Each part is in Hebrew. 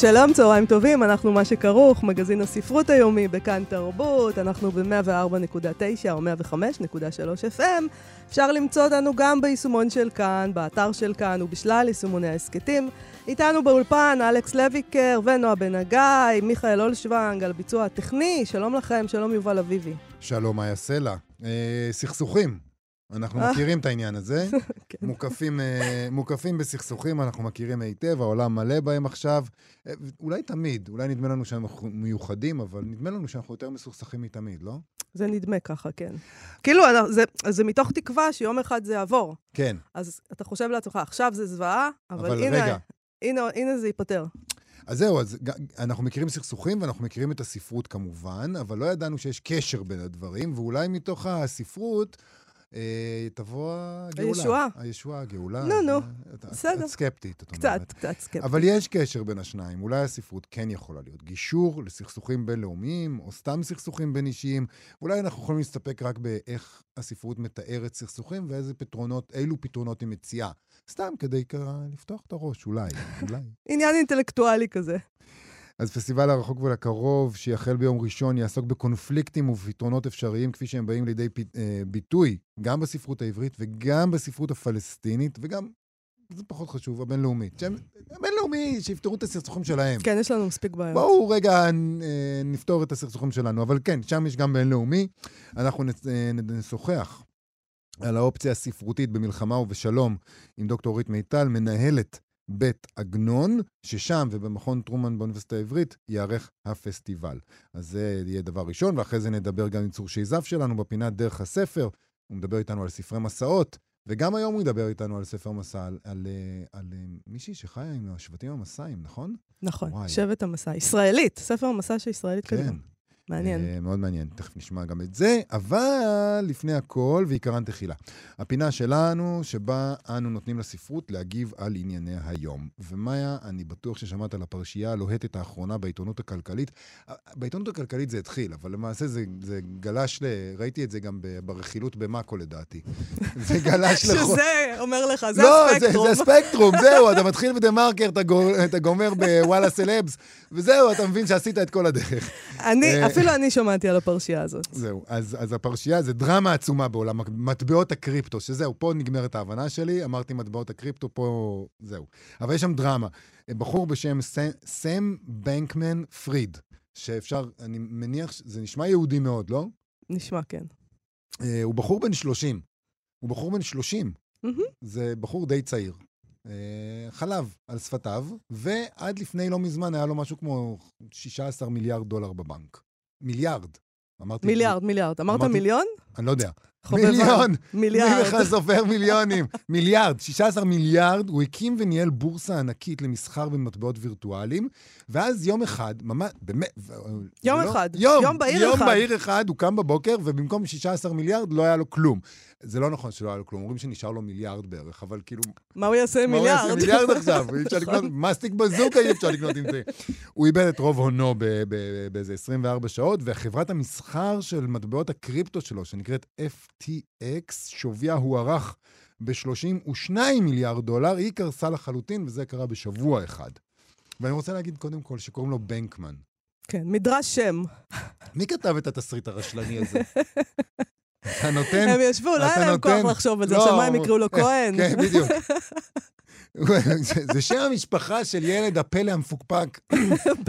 שלום, צהריים טובים, אנחנו מה שכרוך, מגזין הספרות היומי בכאן תרבות, אנחנו ב-104.9 או 105.3 FM. אפשר למצוא אותנו גם ביישומון של כאן, באתר של כאן ובשלל יישומוני ההסכתים. איתנו באולפן אלכס לויקר ונועה בן הגיא, מיכאל אולשוונג על ביצוע הטכני. שלום לכם, שלום יובל אביבי. שלום, מאיה סלע. אה, סכסוכים. אנחנו אה. מכירים את העניין הזה. כן. מוקפים, אה, מוקפים בסכסוכים, אנחנו מכירים היטב, העולם מלא בהם עכשיו. אה, אולי תמיד, אולי נדמה לנו שאנחנו מיוחדים, אבל נדמה לנו שאנחנו יותר מסוכסכים מתמיד, לא? זה נדמה ככה, כן. כאילו, זה, זה מתוך תקווה שיום אחד זה יעבור. כן. אז אתה חושב לעצמך, עכשיו זה זוועה, אבל, אבל הנה, רגע. הנה, הנה זה ייפתר. אז זהו, אז אנחנו מכירים סכסוכים ואנחנו מכירים את הספרות כמובן, אבל לא ידענו שיש קשר בין הדברים, ואולי מתוך הספרות תבוא הגאולה. הישועה. הישועה, הגאולה. נו, נו, בסדר. את סקפטית, את אומרת. קצת, קצת סקפטית. אבל יש קשר בין השניים. אולי הספרות כן יכולה להיות גישור לסכסוכים בינלאומיים, או סתם סכסוכים בין אישיים. אולי אנחנו יכולים להסתפק רק באיך הספרות מתארת סכסוכים ואיזה פתרונות, אילו פתרונות היא מציעה. סתם כדי לפתוח את הראש, אולי, אולי. עניין אינטלקטואלי כזה. אז פסטיבל הרחוק ולקרוב, שיחל ביום ראשון, יעסוק בקונפליקטים ופתרונות אפשריים, כפי שהם באים לידי פ... אה, ביטוי, גם בספרות העברית וגם בספרות הפלסטינית, וגם, זה פחות חשוב, הבינלאומית. הבינלאומי, שיפתרו את הסכסוכים שלהם. כן, יש לנו מספיק בעיות. בואו רגע אה, נפתור את הסכסוכים שלנו. אבל כן, שם יש גם בינלאומי. אנחנו אה, נשוחח על האופציה הספרותית במלחמה ובשלום עם דוקטור אורית מיטל, מנהלת בית עגנון, ששם ובמכון טרומן באוניברסיטה העברית ייערך הפסטיבל. אז זה יהיה דבר ראשון, ואחרי זה נדבר גם עם צור שייזף שלנו בפינת דרך הספר. הוא מדבר איתנו על ספרי מסעות, וגם היום הוא ידבר איתנו על ספר מסע, על, על, על, על מישהי שחיה עם השבטים המסאיים, נכון? נכון, וואי. שבט המסע. ישראלית, ספר מסע של ישראלית כן. קדימה. מעניין. Uh, מאוד מעניין, תכף נשמע גם את זה, אבל לפני הכל, ועיקרן תחילה. הפינה שלנו, שבה אנו נותנים לספרות להגיב על ענייני היום. ומאיה, אני בטוח ששמעת על הפרשייה הלוהטת האחרונה בעיתונות הכלכלית. בעיתונות הכלכלית זה התחיל, אבל למעשה זה, זה גלש ל... ראיתי את זה גם ברכילות במאקו לדעתי. זה גלש לכל... שזה, אומר לך, זה לא, הספקטרום. לא, זה, זה הספקטרום, זהו, אתה מתחיל בדה מרקר, אתה, אתה גומר בוואלה סלבס, וזהו, אתה מבין שעשית את כל הדרך. אני, אה, אפילו אני שמעתי על הפרשייה הזאת. זהו, אז, אז הפרשייה זה דרמה עצומה בעולם מטבעות הקריפטו, שזהו, פה נגמרת ההבנה שלי, אמרתי מטבעות הקריפטו, פה זהו. אבל יש שם דרמה. בחור בשם סם בנקמן פריד, שאפשר, אני מניח, זה נשמע יהודי מאוד, לא? נשמע, כן. Uh, הוא בחור בן 30. הוא בחור בן 30. Mm-hmm. זה בחור די צעיר. Uh, חלב על שפתיו, ועד לפני לא מזמן היה לו משהו כמו 16 מיליארד דולר בבנק. מיליארד. אמרתי... מיליארד, מיליארד. אמרת אמרתי, מיליון? אני לא יודע. מיליון. מיליארד. מי בכלל סופר מיליונים? מיליארד, 16 מיליארד. הוא הקים וניהל בורסה ענקית למסחר במטבעות וירטואליים, ואז יום אחד, ממש, באמת... יום לא, אחד. יום, יום בהיר יום אחד. יום בהיר אחד, הוא קם בבוקר, ובמקום 16 מיליארד לא היה לו כלום. זה לא נכון שלא היה לו כלום, אומרים שנשאר לו מיליארד בערך, אבל כאילו... מה הוא יעשה עם מיליארד? מה הוא יעשה מיליארד עכשיו? אי אפשר לקנות, מסטיק בזוקה אי אפשר לקנות עם זה. הוא איבד את רוב הונו באיזה 24 שעות, וחברת המסחר של מטבעות הקריפטו שלו, שנקראת FTX, שוויה הוערך ב-32 מיליארד דולר, היא קרסה לחלוטין, וזה קרה בשבוע אחד. ואני רוצה להגיד קודם כל שקוראים לו בנקמן. כן, מדרש שם. מי כתב את התסריט הרשלני הזה? אתה נותן... הם ישבו, לא היה להם כוח לחשוב על זה, עכשיו מה הם יקראו לו כהן? כן, בדיוק. זה שם המשפחה של ילד הפלא המפוקפק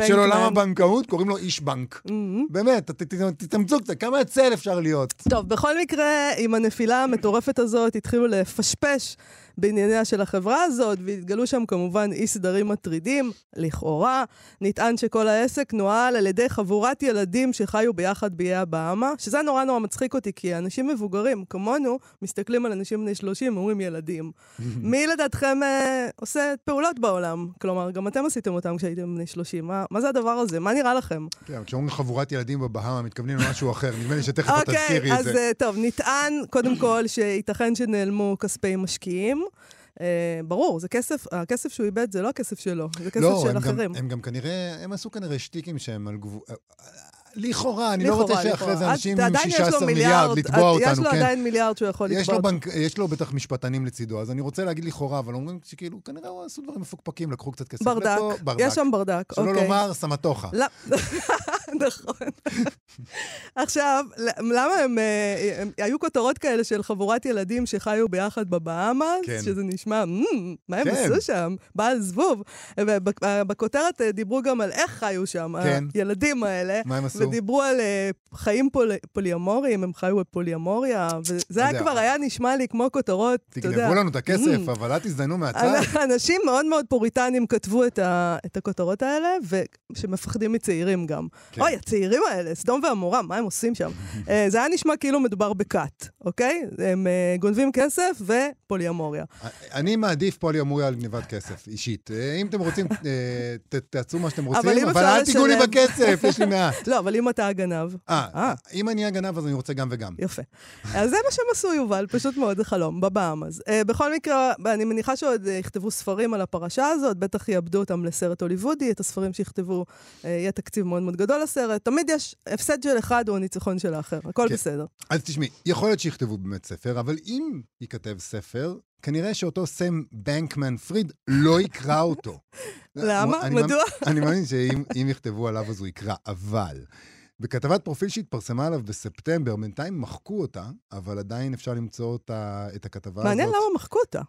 של עולם הבנקאות, קוראים לו איש בנק. Mm-hmm. באמת, תתאמצו קצת, כמה צל אפשר להיות? טוב, בכל מקרה, עם הנפילה המטורפת הזאת התחילו לפשפש בענייניה של החברה הזאת, והתגלו שם כמובן אי סדרים מטרידים, לכאורה. נטען שכל העסק נוהל על ידי חבורת ילדים שחיו ביחד באיי הבאמה, שזה נורא נורא מצחיק אותי, כי אנשים מבוגרים, כמונו, מסתכלים על אנשים בני 30, אומרים ילדים. מי לדעתכם אה, עושה פעולות בעולם? כלומר, גם אתם עשיתם אותם כשהייתם בני 30. מה, מה זה הדבר הזה? מה נראה לכם? כן, כשאומרים חבורת ילדים בבהמה, מתכוונים למשהו אחר. נדמה לי שתכף את אוקיי, תזכירי את אז זה. אה, טוב, נטען קודם כל שייתכן שנעלמו כספי משקיעים. אה, ברור, זה כסף, הכסף שהוא איבד זה לא הכסף שלו, זה כסף לא, של הם אחרים. גם, הם גם כנראה, הם עשו כנראה שטיקים שהם על גבול... לכאורה, אני לא רוצה שאחרי. זה אנשים עם עדיין יש לו 16 מיליארד לתבוע יש אותנו, לו כן? עדיין מיליארד שהוא יכול יש לתבוע. לו, בנק, יש לו בטח משפטנים לצידו, אז אני רוצה להגיד לכאורה, אבל אומרים שכאילו, כנראה הוא עשו דברים מפוקפקים, לקחו קצת כסף ברדק. יש שם ברדק, שלא אוקיי. לומר סמטוחה. נכון. עכשיו, למה הם, אה, הם... היו כותרות כאלה של חבורת ילדים שחיו ביחד בבאמאס, כן. שזה נשמע, "מ, מה הם כן. עשו שם? בעל זבוב. ובכותרת אה, דיברו גם על איך חיו שם, כן. הילדים האלה. מה הם עשו? ודיברו על אה, חיים פול, פוליומוריים, הם חיו בפוליומוריה, וזה היה. כבר היה נשמע לי כמו כותרות, אתה יודע. תגנבו לנו את הכסף, "מ, אבל אל תזדיינו מהצד. אנשים מאוד מאוד פוריטנים כתבו את, הכותרות האלה, ושמפחדים מצעירים גם. כן. אוי, הצעירים האלה, סדום ועמורה, מה הם עושים שם? אה, זה היה נשמע כאילו מדובר בכת, אוקיי? הם אה, גונבים כסף ופוליומוריה. אני מעדיף פוליומוריה על גניבת כסף, אישית. אה, אם אתם רוצים, אה, ת- תעשו מה שאתם אבל רוצים, אבל אפשר אל תיגעו לי בכסף, יש לי מעט. לא, אבל אם אתה הגנב, אה. אם אני הגנב, אז אני רוצה גם וגם. יפה. אז זה מה שהם עשו, יובל, פשוט מאוד, זה חלום, בבאמאז. Uh, בכל מקרה, אני מניחה שעוד uh, יכתבו ספרים על הפרשה הזאת, בטח יאבדו אותם לסרט הוליוודי, את הספרים שיכתבו, uh, יהיה תקציב מאוד מאוד גדול לסרט. תמיד יש הפסד של אחד הוא הניצחון של האחר, הכל כן. בסדר. אז תשמעי, יכול להיות שיכתבו באמת ספר, אבל אם ייכתב ספר, כנראה שאותו סם בנקמן פריד לא יקרא אותו. למה? אני מדוע? אני מאמין שאם אם יכתבו עליו אז הוא יקרא, אבל... בכתבת פרופיל שהתפרסמה עליו בספטמבר, בינתיים מחקו אותה, אבל עדיין אפשר למצוא אותה, את הכתבה מעניין הזאת. למה מחקו אותה.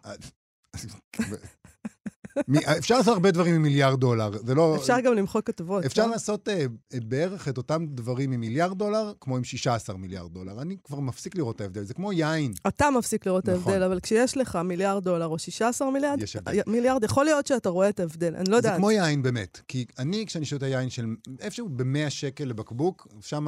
אפשר לעשות הרבה דברים עם מיליארד דולר, זה לא... אפשר גם למחוק כתבות. אפשר לא? לעשות אה, אה, בערך את אותם דברים עם מיליארד דולר, כמו עם 16 מיליארד דולר. אני כבר מפסיק לראות את ההבדל, זה כמו יין. אתה מפסיק לראות את נכון. ההבדל, אבל כשיש לך מיליארד דולר או 16 מיליארד, הבדל. מיליארד, יכול להיות שאתה רואה את ההבדל, אני לא זה יודעת. כמו יין באמת. כי אני, כשאני שותה יין של איפשהו ב-100 שקל לבקבוק, שם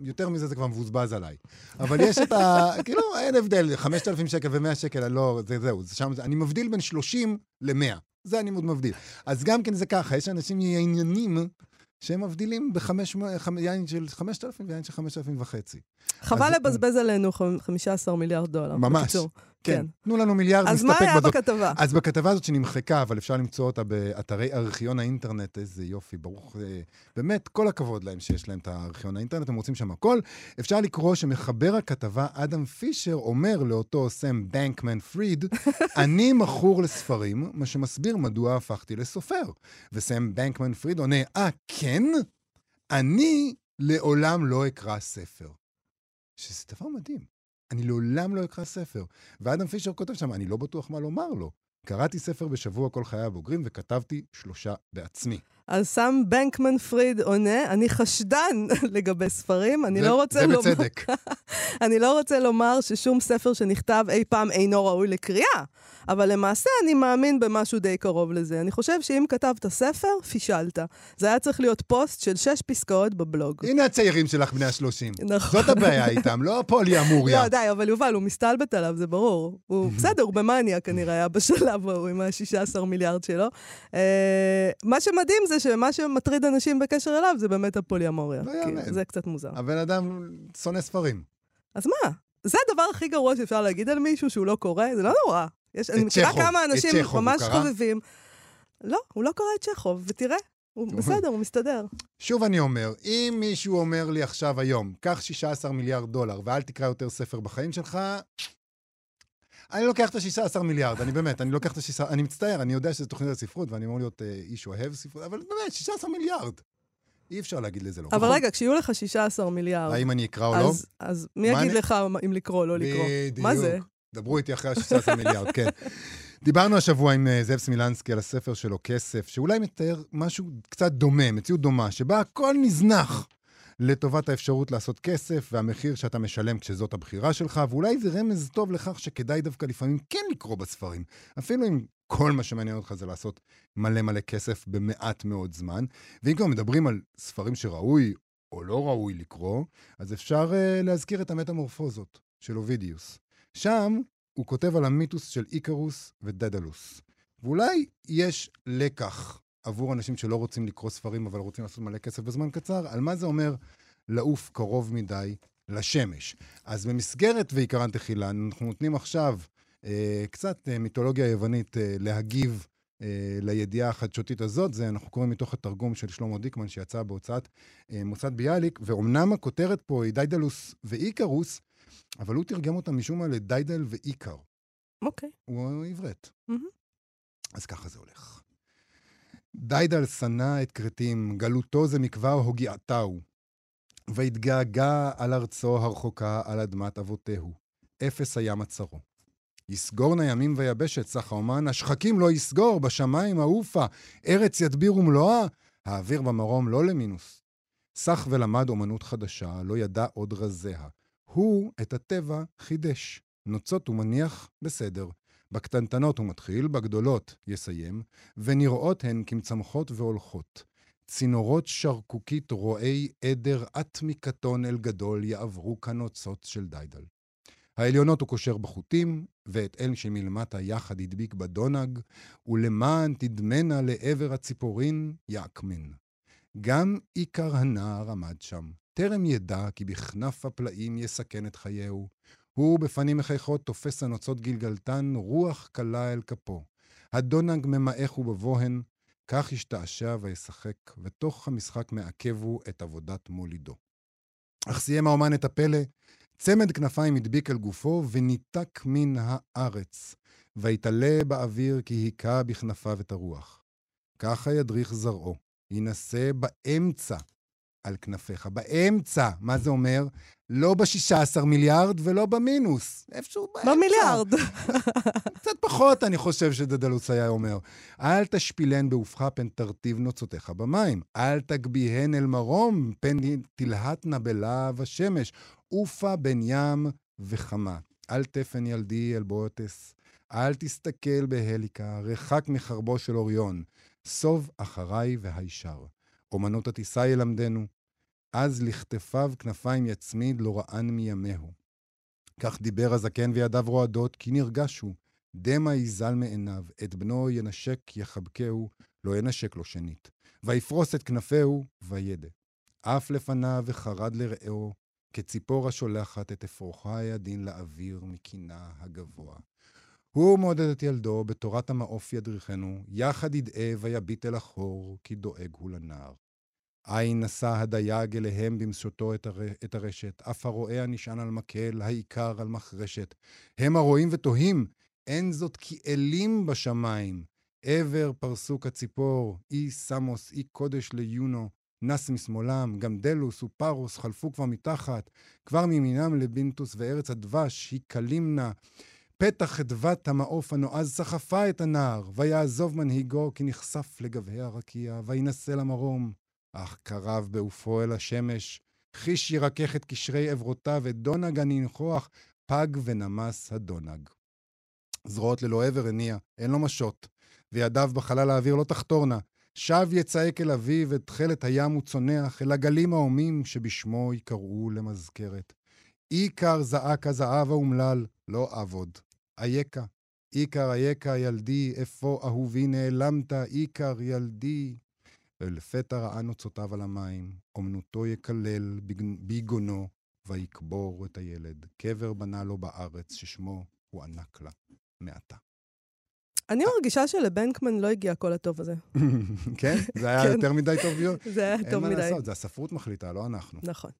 יותר מזה זה כבר מבוזבז עליי. אבל יש את ה... כאילו, אין הבדל, 5,000 שקל ו-100 שקל, לא, זה, זהו, זה שם, זה, אני מבדיל בין 30 ל-100. זה אני מאוד מבדיל. אז גם כן זה ככה, יש אנשים עניינים שהם מבדילים בחמש, חמ- יין של 5,000 ויין של 5,000 וחצי. חבל אז- לבזבז עלינו חמ- 15 מיליארד דולר. ממש. בקיצור. כן, כן. תנו לנו מיליארד, אז מה נסתפק היה בזאת. בכתבה? אז בכתבה הזאת שנמחקה, אבל אפשר למצוא אותה באתרי ארכיון האינטרנט, איזה יופי, ברוך, אה, באמת, כל הכבוד להם שיש להם את הארכיון האינטרנט, הם רוצים שם הכל. אפשר לקרוא שמחבר הכתבה אדם פישר אומר לאותו סם בנקמן פריד, אני מכור לספרים, מה שמסביר מדוע הפכתי לסופר. וסם בנקמן פריד עונה, אה, כן? אני לעולם לא אקרא ספר. שזה דבר מדהים. אני לעולם לא אקרא ספר. ואדם פישר כותב שם, אני לא בטוח מה לומר לו. קראתי ספר בשבוע כל חיי הבוגרים וכתבתי שלושה בעצמי. אז סם בנקמן פריד עונה, אני חשדן לגבי ספרים, אני ו- לא רוצה לומר... ובצדק. אני לא רוצה לומר ששום ספר שנכתב אי פעם אינו ראוי לקריאה, אבל למעשה אני מאמין במשהו די קרוב לזה. אני חושב שאם כתבת ספר, פישלת. זה היה צריך להיות פוסט של שש פסקאות בבלוג. הנה הצעירים שלך בני ה-30. נכון. זאת הבעיה איתם, לא הפוליאמוריה. לא, די, אבל יובל, הוא מסתלבט עליו, זה ברור. הוא בסדר, הוא במאניה כנראה היה בשלב ההוא עם ה-16 מיליארד שלו. אה, מה שמדהים זה שמה שמטריד אנשים בקשר אליו זה באמת הפוליאמוריה. לא יאמן. זה קצת מוזר. הבן אדם שונא ספרים. אז מה? זה הדבר הכי גרוע שאפשר להגיד על מישהו שהוא לא קורא? זה לא נורא. יש, אני מכירה כמה אנשים ממש? חובבים. לא, הוא לא קורא את צ'כוב, ותראה, הוא בסדר, הוא מסתדר. שוב אני אומר, אם מישהו אומר לי עכשיו היום, קח 16 מיליארד דולר ואל תקרא יותר ספר בחיים שלך, אני לוקח את ה-16 מיליארד, אני באמת, אני לוקח את ה-16, אני מצטער, אני יודע שזה תוכנית הספרות, ואני אמור להיות אה, איש אוהב ספרות, אבל באמת, 16 מיליארד. אי אפשר להגיד לזה לא. אבל נכון? רגע, כשיהיו לך 16 מיליארד, האם אני אקרא או לא? אז, אז מי יגיד אני- לך אם לקרוא או לא לקרוא? בדיוק. מה זה? דברו איתי אחרי ה-16 מיליארד, כן. דיברנו השבוע עם אה, זאב סמילנסקי על הספר שלו, כסף, שאולי מתאר משהו קצת דומה, מציאות דומה, שבה הכל נזנח. לטובת האפשרות לעשות כסף והמחיר שאתה משלם כשזאת הבחירה שלך, ואולי זה רמז טוב לכך שכדאי דווקא לפעמים כן לקרוא בספרים. אפילו אם כל מה שמעניין אותך זה לעשות מלא מלא כסף במעט מאוד זמן. ואם כבר מדברים על ספרים שראוי או לא ראוי לקרוא, אז אפשר uh, להזכיר את המטמורפוזות של אובידיוס. שם הוא כותב על המיתוס של איקרוס ודדלוס. ואולי יש לקח עבור אנשים שלא רוצים לקרוא ספרים, אבל רוצים לעשות מלא כסף בזמן קצר, על מה זה אומר לעוף קרוב מדי לשמש. אז במסגרת ועיקרן תחילה, אנחנו נותנים עכשיו אה, קצת אה, מיתולוגיה יוונית אה, להגיב אה, לידיעה החדשותית הזאת. זה אנחנו קוראים מתוך התרגום של שלמה דיקמן, שיצא בהוצאת אה, מוסד ביאליק, ואומנם הכותרת פה היא דיידלוס ואיקרוס, אבל הוא תרגם אותה משום מה לדיידל ואיקר. אוקיי. הוא עברת. מהמם. אז ככה זה הולך. דיידל שנא את כרתים, גלותו זה מכבר הוגיעתהו. והתגעגע על ארצו הרחוקה, על אדמת אבותיהו. אפס היה מצרו. יסגורנה ימים ויבשת, סך האומן, השחקים לא יסגור, בשמיים העופה, ארץ ידביר ומלואה, האוויר במרום לא למינוס. סך ולמד אומנות חדשה, לא ידע עוד רזיה. הוא את הטבע חידש. נוצות הוא מניח בסדר. בקטנטנות הוא מתחיל, בגדולות יסיים, ונראות הן כמצמחות והולכות. צינורות שרקוקית רועי עדר עט מקטון אל גדול יעברו כנוצות של דיידל. העליונות הוא קושר בחוטים, ואת אל שמלמטה יחד הדביק בדונג, ולמען תדמנה לעבר הציפורין יעקמן. גם עיקר הנער עמד שם. טרם ידע כי בכנף הפלאים יסכן את חייהו. הוא בפנים מחייכות תופס הנוצות גלגלתן, רוח קלה אל כפו. הדונג ממעך ובבוהן, כך השתעשע וישחק, ותוך המשחק מעכבו את עבודת מולידו. אך סיים האומן את הפלא, צמד כנפיים הדביק אל גופו, וניתק מן הארץ, ויתעלה באוויר כי היכה בכנפיו את הרוח. ככה ידריך זרעו, יינשא באמצע על כנפיך. באמצע, מה זה אומר? לא ב-16 מיליארד ולא במינוס. איפשהו באמצע. במיליארד. קצת פחות, אני חושב שדדלוס היה אומר. אל תשפילן בעופך פן תרטיב נוצותיך במים. אל תגביהן אל מרום פן תלהטנה בלהב השמש. עופה בין ים וחמה. אל תפן ילדי אל בוטס. אל תסתכל בהליקה, רחק מחרבו של אוריון. סוב אחריי והישר. אומנות הטיסה ילמדנו, אז לכתפיו כנפיים יצמיד, לא רען מימיהו. כך דיבר הזקן וידיו רועדות, כי נרגש הוא. דמע יזל מעיניו, את בנו ינשק יחבקהו, לא ינשק לו שנית. ויפרוס את כנפיהו, וידע. עף לפניו וחרד לרעהו, כציפור השולחת את אפרוחה הידין לאוויר מקינה הגבוה. הוא מעודד את ילדו, בתורת המעוף ידריכנו, יחד ידעה ויביט אל החור, כי דואג הוא לנער. עין נשא הדייג אליהם במשותו את, הר... את הרשת, אף הרועה הנשען על מקל, העיקר על מחרשת. הם הרואים ותוהים, אין זאת כי אלים בשמיים. עבר פרסו כציפור, אי סמוס, אי קודש ליונו, נס משמאלם, גם דלוס ופרוס חלפו כבר מתחת, כבר מימינם לבינטוס וארץ הדבש, היא קלימנה. פתח חדוות המעוף הנועז סחפה את הנער, ויעזוב מנהיגו כי נחשף לגבהי הרקיע, וינשא למרום. אך קרב בעופו אל השמש, חיש ירכך את קשרי עברותיו, ודונג הנינכוח, פג ונמס הדונג. זרועות ללא עבר הניע, אין לו משות, וידיו בחלל האוויר לא תחתורנה. שב יצעק אל אביו, את תכלת הים הוא צונח, אל הגלים ההומים שבשמו יקראו למזכרת. איכר זעק הזהב האומלל, לא עבוד. אייכה, איכר אייכה ילדי, איפה אהובי נעלמת, איכר ילדי. ולפתע ראה נוצותיו על המים, אומנותו יקלל ביגונו, ויקבור את הילד. קבר בנה לו בארץ, ששמו הוא ענק לה מעתה. אני מרגישה שלבנקמן לא הגיע כל הטוב הזה. כן? זה היה כן. יותר מדי טוב? זה היה טוב אין מה מדי. לעשות, זה הספרות מחליטה, לא אנחנו. נכון.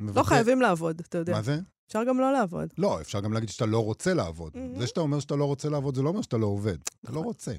לא חייבים לעבוד, אתה יודע. מה זה? אפשר גם לא לעבוד. לא, אפשר גם להגיד שאתה לא רוצה לעבוד. Mhm. זה שאתה אומר שאתה לא רוצה לעבוד, זה לא אומר שאתה לא עובד. אתה לא רוצה.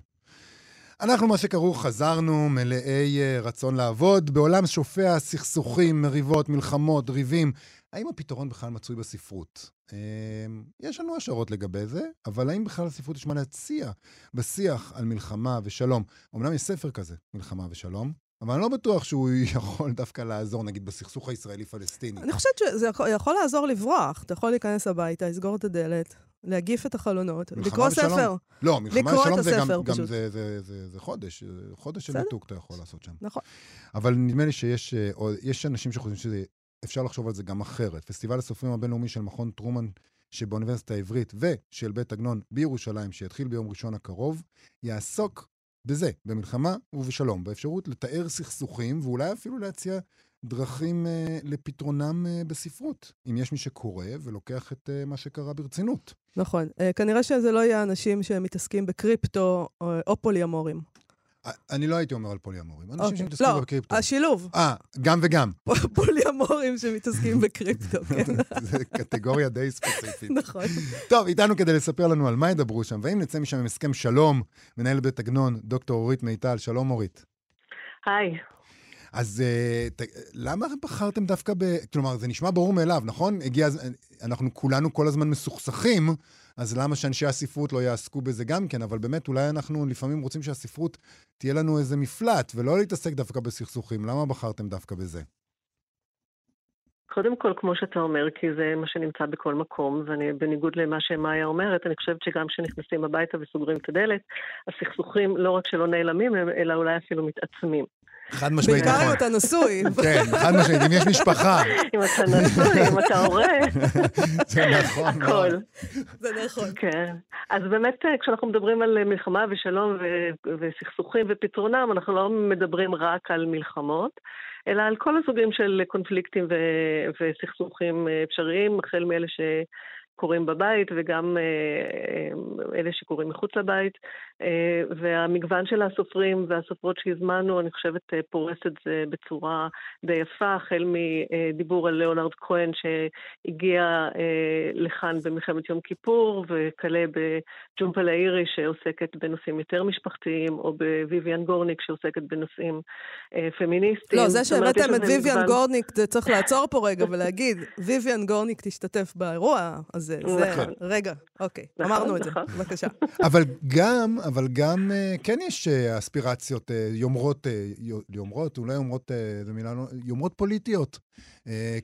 אנחנו, מה שכרוך, חזרנו מלאי אה, רצון לעבוד, בעולם שופע סכסוכים, מריבות, מלחמות, ריבים. האם הפתרון בכלל מצוי בספרות? אמ, יש לנו השערות לגבי זה, אבל האם בכלל לספרות יש מה להציע בשיח על מלחמה ושלום? אמנם יש ספר כזה, מלחמה ושלום, אבל אני לא בטוח שהוא יכול דווקא לעזור, נגיד, בסכסוך הישראלי-פלסטיני. אני חושבת שזה יכול, יכול לעזור לברוח. אתה יכול להיכנס הביתה, לסגור את הדלת, להגיף את החלונות, לקרוא ושלום. ספר. לא, מלחמה ושלום זה גם, הספר, גם פשוט. זה, זה, זה, זה חודש, חודש של. ניתוק אתה יכול לעשות שם. נכון. אבל נדמה לי שיש אה, או, יש אנשים שחושבים שאפשר לחשוב על זה גם אחרת. פסטיבל הסופרים הבינלאומי של מכון טרומן שבאוניברסיטה העברית ושל בית עגנון בירושלים, שיתחיל ביום ראשון הקרוב, יעסוק בזה, במלחמה ובשלום, באפשרות לתאר סכסוכים ואולי אפילו להציע דרכים אה, לפתרונם אה, בספרות, אם יש מי שקורא ולוקח את אה, מה שקרה ברצינות. נכון. אה, כנראה שזה לא יהיה אנשים שמתעסקים בקריפטו או, או פוליאמורים. אה, אני לא הייתי אומר על פוליאמורים, אנשים אוקיי. שמתעסקים לא, בקריפטו. השילוב. אה, גם וגם. פוליאמורים שמתעסקים בקריפטו, כן. זו קטגוריה די ספציפית. נכון. טוב, איתנו כדי לספר לנו על מה ידברו שם, והאם נצא משם עם הסכם שלום, מנהל בית עגנון, דוקטור אורית מיטל. שלום, אורית. היי. אז uh, ת, למה בחרתם דווקא ב... כלומר, זה נשמע ברור מאליו, נכון? הגיע... אנחנו כולנו כל הזמן מסוכסכים, אז למה שאנשי הספרות לא יעסקו בזה גם כן? אבל באמת, אולי אנחנו לפעמים רוצים שהספרות תהיה לנו איזה מפלט, ולא להתעסק דווקא בסכסוכים. למה בחרתם דווקא בזה? קודם כל, כמו שאתה אומר, כי זה מה שנמצא בכל מקום, ואני, בניגוד למה שמאיה אומרת, אני חושבת שגם כשנכנסים הביתה וסוגרים את הדלת, הסכסוכים לא רק שלא נעלמים, אלא אולי אפילו מתעצמים. חד משמעית בעיקר נכון. אם אתה נשוי. כן, חד משמעית, אם יש משפחה. אם אתה נשוי, אם אתה הורה, זה נכון. הכל. זה נכון. כן. אז באמת, אה, כשאנחנו מדברים על אה, מלחמה ושלום ו- וסכסוכים ופתרונם, אנחנו לא מדברים רק על מלחמות, אלא על כל הסוגים של קונפליקטים ו- וסכסוכים אה, אפשריים, החל מאלה שקורים בבית וגם אלה שקורים מחוץ לבית. אה, והמגוון של הסופרים והסופרות שהזמנו, אני חושבת, אה, פורס את זה בצורה די יפה, החל מדיבור על ליאונרד כהן שהגיע אה, לכאן במלחמת יום כיפור, וכלה בג'ומפה לאירי שעוסקת בנושאים יותר משפחתיים, או בוויvian גורניק שעוסקת בנושאים פמיניסטיים. לא, זה שהבאתם את ויvian מגוון. גורניק, זה צריך לעצור פה רגע ולהגיד, ויvian גורניק תשתתף באירוע הזה. זה, נכון. רגע, אוקיי, נכון, אמרנו את זה, נכון. בבקשה. אבל גם, אבל גם, אה, כן יש אה, אספירציות, אה, יומרות, יו- יומרות, אולי יומרות, זו מילה לא, יומרות פוליטיות.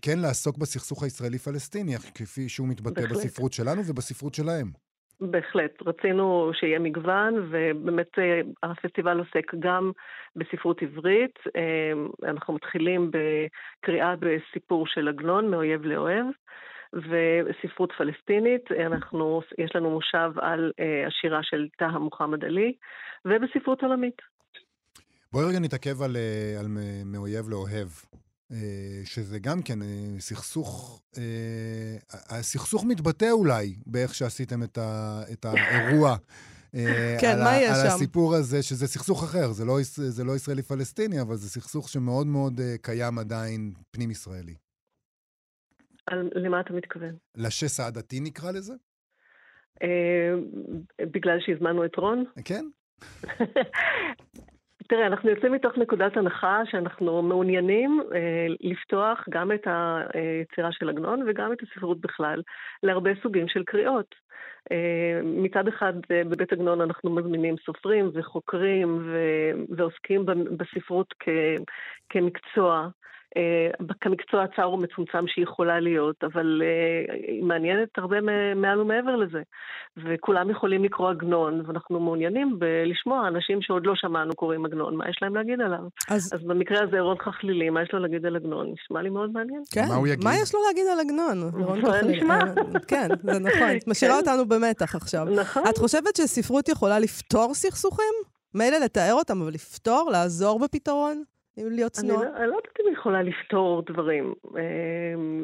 כן, לעסוק בסכסוך הישראלי-פלסטיני, כפי שהוא מתבטא בהחלט. בספרות שלנו ובספרות שלהם. בהחלט, רצינו שיהיה מגוון, ובאמת הפסטיבל עוסק גם בספרות עברית. אנחנו מתחילים בקריאה בסיפור של עגנון, מאויב לאוהב, וספרות פלסטינית. אנחנו, יש לנו מושב על אה, השירה של טאהא מוחמד עלי, ובספרות עולמית. בואי רגע נתעכב על, אה, על מאויב לאוהב, אה, שזה גם כן סכסוך, הסכסוך מתבטא אולי באיך שעשיתם את, ה, את האירוע. כן, על מה יש על שם? הסיפור הזה, שזה סכסוך אחר, זה לא, זה לא ישראלי-פלסטיני, אבל זה סכסוך שמאוד מאוד קיים עדיין פנים-ישראלי. על, למה אתה מתכוון? לשסע העדתי נקרא לזה? אה, בגלל שהזמנו את רון? כן? תראה, אנחנו יוצאים מתוך נקודת הנחה שאנחנו מעוניינים אה, לפתוח גם את היצירה של עגנון וגם את הספרות בכלל להרבה סוגים של קריאות. אה, מצד אחד אה, בבית עגנון אנחנו מזמינים סופרים וחוקרים ו- ועוסקים בספרות כ- כמקצוע. אה, כמקצוע הצר ומצומצם שיכולה להיות, אבל אה, היא מעניינת הרבה מעל ומעבר לזה. וכולם יכולים לקרוא עגנון, ואנחנו מעוניינים ב- לשמוע אנשים שעוד לא שמענו קוראים עגנון, מה יש להם להגיד עליו. אז אז במקרה הזה רון חכלילי, מה יש לו להגיד על עגנון? נשמע לי מאוד מעניין. כן, מה הוא יגיד? מה יש לו להגיד על עגנון? רון? נשמע. אה, כן, זה נכון. את משאירה כן. אותנו במתח עכשיו. נכון. את חושבת שספרות יכולה לפתור סכסוכים? מילא לתאר אותם, אבל לפתור? לעזור בפתרון? להיות אני צנועה? לא, אני לא יודעת אם היא יכולה לפתור דברים. אה,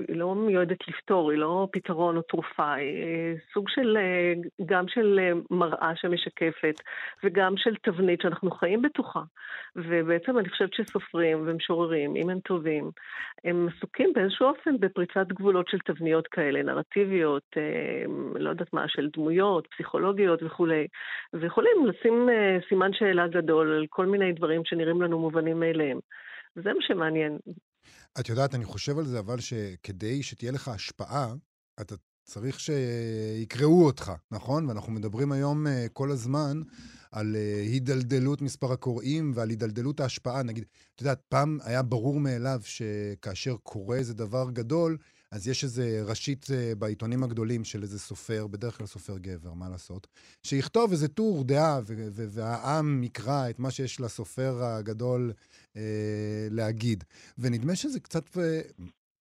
היא לא מיועדת לפתור, היא לא פתרון או תרופה. היא אה, סוג של, אה, גם של אה, מראה שמשקפת, וגם של תבנית שאנחנו חיים בתוכה. ובעצם אני חושבת שסופרים ומשוררים, אם הם טובים, הם עסוקים באיזשהו אופן בפריצת גבולות של תבניות כאלה, נרטיביות, לא יודעת מה, של דמויות, פסיכולוגיות וכולי. ויכולים לשים סימן שאלה גדול על כל מיני דברים שנראים לנו מובנים מאליהם. זה מה שמעניין. את יודעת, אני חושב על זה, אבל שכדי שתהיה לך השפעה, אתה צריך שיקראו אותך, נכון? ואנחנו מדברים היום אה, כל הזמן על אה, הידלדלות מספר הקוראים ועל הידלדלות ההשפעה. נגיד, את יודעת, פעם היה ברור מאליו שכאשר קורה איזה דבר גדול, אז יש איזה ראשית אה, בעיתונים הגדולים של איזה סופר, בדרך כלל סופר גבר, מה לעשות, שיכתוב איזה טור דעה, והעם יקרא את מה שיש לסופר הגדול אה, להגיד. ונדמה שזה קצת... אה,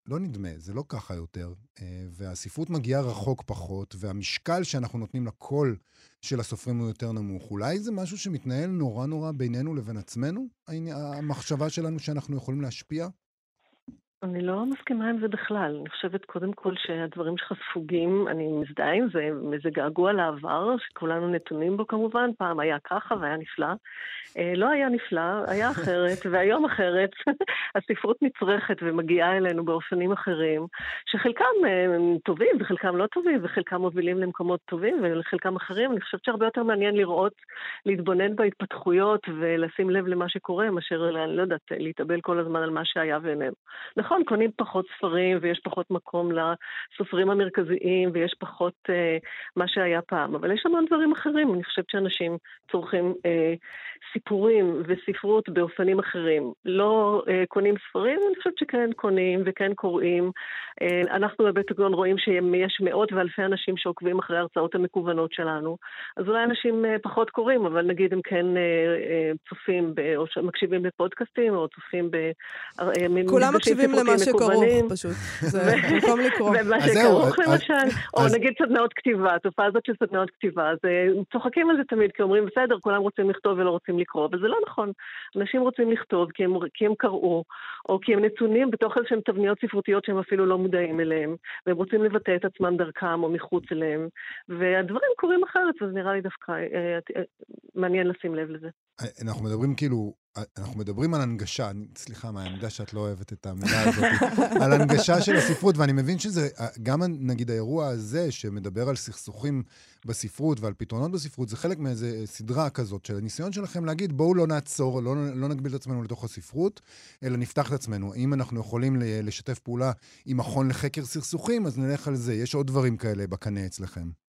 לא נדמה, זה לא ככה יותר. אה, והספרות מגיעה רחוק פחות, והמשקל שאנחנו נותנים לקול של הסופרים הוא יותר נמוך. אולי זה משהו שמתנהל נורא נורא בינינו לבין עצמנו? המחשבה שלנו שאנחנו יכולים להשפיע? אני לא מסכימה עם זה בכלל. אני חושבת קודם כל שהדברים שלך ספוגים, אני מזדהה עם זה, איזה געגוע לעבר, שכולנו נתונים בו כמובן, פעם היה ככה והיה נפלא. אה, לא היה נפלא, היה אחרת, והיום אחרת. הספרות נצרכת ומגיעה אלינו באופנים אחרים, שחלקם אה, טובים וחלקם לא טובים, וחלקם מובילים למקומות טובים ולחלקם אחרים. אני חושבת שהרבה יותר מעניין לראות, להתבונן בהתפתחויות ולשים לב למה שקורה, מאשר, אני לא יודעת, להתאבל כל הזמן על מה שהיה ואיננו. נכון. נכון, קונים פחות ספרים ויש פחות מקום לסופרים המרכזיים ויש פחות אה, מה שהיה פעם, אבל יש המון דברים אחרים. אני חושבת שאנשים צורכים אה, סיפורים וספרות באופנים אחרים. לא אה, קונים ספרים, אני חושבת שכן קונים וכן קוראים. אה, אנחנו בבית הגון רואים שיש מאות ואלפי אנשים שעוקבים אחרי ההרצאות המקוונות שלנו, אז אולי אנשים אה, פחות קוראים, אבל נגיד הם כן אה, אה, צופים ב, או מקשיבים לפודקאסטים או צופים ב... אה, כולם מקשיבים למה שכרוך, פשוט. זה במקום לקרוא. ומה שכרוך למשל, או נגיד סדנאות כתיבה, התופעה הזאת של סדנאות כתיבה, אז צוחקים על זה תמיד, כי אומרים, בסדר, כולם רוצים לכתוב ולא רוצים לקרוא, אבל זה לא נכון. אנשים רוצים לכתוב כי הם, כי הם קראו, או כי הם נתונים בתוך איזשהן תבניות ספרותיות שהם אפילו לא מודעים אליהן, והם רוצים לבטא את עצמם דרכם או מחוץ אליהם, והדברים קורים אחרת, אז נראה לי דווקא אה, אה, מעניין לשים לב לזה. אנחנו מדברים כאילו אנחנו מדברים על הנגשה, סליחה, מה, אני יודע שאת לא אוהבת את המילה הזאת, על הנגשה של הספרות, ואני מבין שזה, גם נגיד האירוע הזה, שמדבר על סכסוכים בספרות ועל פתרונות בספרות, זה חלק מאיזה סדרה כזאת, של הניסיון שלכם להגיד, בואו לא נעצור, לא, לא נגביל את עצמנו לתוך הספרות, אלא נפתח את עצמנו. אם אנחנו יכולים לשתף פעולה עם מכון לחקר סכסוכים, אז נלך על זה. יש עוד דברים כאלה בקנה אצלכם.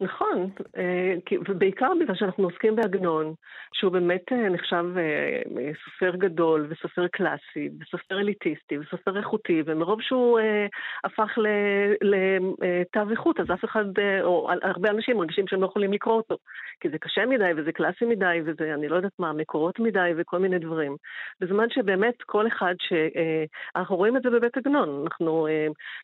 נכון, אה, ובעיקר בגלל שאנחנו עוסקים בעגנון, שהוא באמת אה, נחשב אה, סופר גדול וסופר קלאסי וסופר אליטיסטי וסופר איכותי, ומרוב שהוא הפך לתו איכות, אז אף אחד, או הרבה אנשים מרגישים שהם לא יכולים לקרוא אותו, כי זה קשה מדי וזה קלאסי מדי וזה, אני לא יודעת מה, מקורות מדי וכל מיני דברים. בזמן שבאמת כל אחד ש... אנחנו רואים את זה בבית עגנון, אנחנו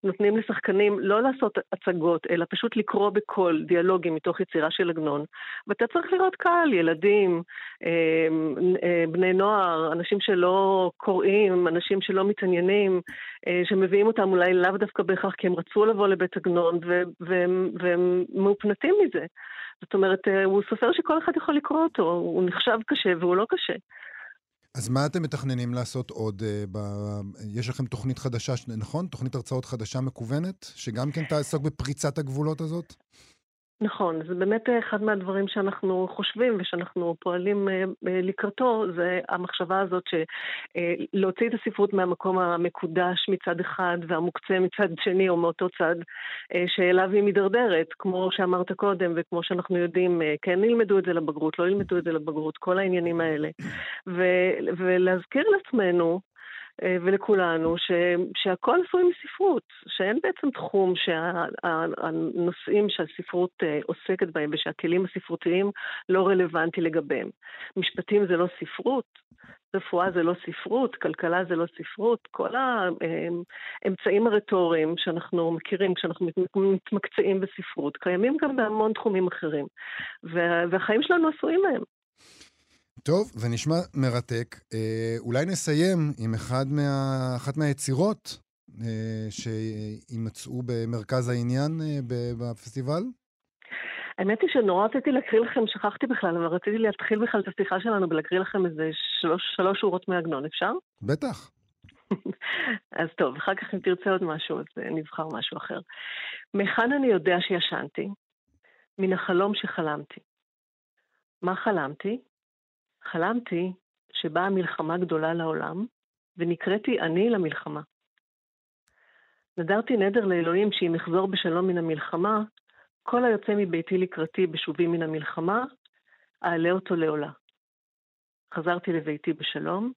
נותנים לשחקנים לא לעשות הצגות, אלא פשוט לקרוא בקול דיאלוג. דיאלוגים מתוך יצירה של עגנון, ואתה צריך לראות קהל, ילדים, אמ, אה, בני נוער, אנשים שלא קוראים, אנשים שלא מתעניינים, אה, שמביאים אותם אולי לאו דווקא בהכרח כי הם רצו לבוא לבית עגנון, והם, והם מאופנתים מזה. זאת אומרת, אה, הוא סופר שכל אחד יכול לקרוא אותו, הוא נחשב קשה והוא לא קשה. אז מה אתם מתכננים לעשות עוד? ב... יש לכם תוכנית חדשה, נכון? תוכנית הרצאות חדשה מקוונת, שגם כן תעסוק בפריצת הגבולות הזאת? נכון, זה באמת אחד מהדברים שאנחנו חושבים ושאנחנו פועלים אה, אה, לקראתו, זה המחשבה הזאת שלהוציא את הספרות מהמקום המקודש מצד אחד והמוקצה מצד שני או מאותו צד אה, שאליו היא מידרדרת, כמו שאמרת קודם וכמו שאנחנו יודעים, כן ילמדו את זה לבגרות, לא ילמדו את זה לבגרות, כל העניינים האלה. ולהזכיר לעצמנו אה, ולכולנו, ש, שהכל עשוי מספרות, שאין בעצם תחום שהנושאים שה, שהספרות אה, עוסקת בהם ושהכלים הספרותיים לא רלוונטי לגביהם. משפטים זה לא ספרות, רפואה זה לא ספרות, כלכלה זה לא ספרות, כל האמצעים הרטוריים שאנחנו מכירים כשאנחנו מתמקצעים בספרות, קיימים גם בהמון תחומים אחרים, והחיים שלנו עשויים מהם. טוב, זה נשמע מרתק. אה, אולי נסיים עם אחד מה, אחת מהיצירות אה, שימצאו במרכז העניין אה, בפסטיבל? האמת היא שנורא רציתי להקריא לכם, שכחתי בכלל, אבל רציתי להתחיל בכלל את השיחה שלנו ולהקריא לכם איזה שלוש, שלוש שורות מעגנון, אפשר? בטח. אז טוב, אחר כך אם תרצה עוד משהו, אז נבחר משהו אחר. מהיכן אני יודע שישנתי? מן החלום שחלמתי. מה חלמתי? חלמתי שבאה מלחמה גדולה לעולם, ונקראתי אני למלחמה. נדרתי נדר לאלוהים שאם אחזור בשלום מן המלחמה, כל היוצא מביתי לקראתי בשובי מן המלחמה, אעלה אותו לעולה. חזרתי לביתי בשלום,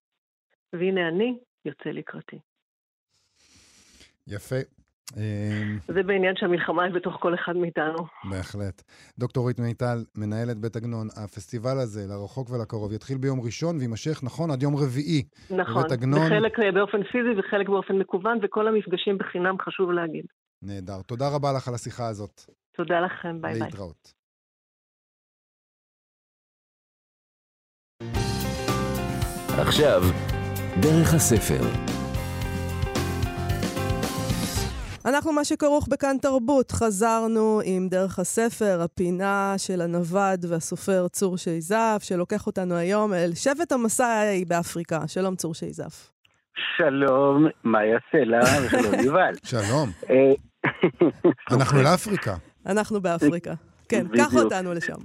והנה אני יוצא לקראתי. יפה. אמ, זה בעניין שהמלחמה היא בתוך כל אחד מאיתנו. בהחלט. דוקטור אורית מיטל, מנהלת בית עגנון, הפסטיבל הזה, לרחוק ולקרוב, יתחיל ביום ראשון ויימשך, נכון, עד יום רביעי. נכון, בבית עגנון. וחלק אה, באופן פיזי וחלק באופן מקוון, וכל המפגשים בחינם, חשוב להגיד. נהדר. תודה רבה לך על השיחה הזאת. תודה לכם, ביי ביי. להתראות. עכשיו, דרך הספר. אנחנו מה שכרוך בכאן תרבות, חזרנו עם דרך הספר, הפינה של הנווד והסופר צור שייזף, שלוקח אותנו היום אל שבט המסאי באפריקה. שלום צור שייזף. שלום, מה יעשה לה? ושלום יובל. שלום. אה, אנחנו לאפריקה. אנחנו באפריקה. כן, קח. אותנו לשם.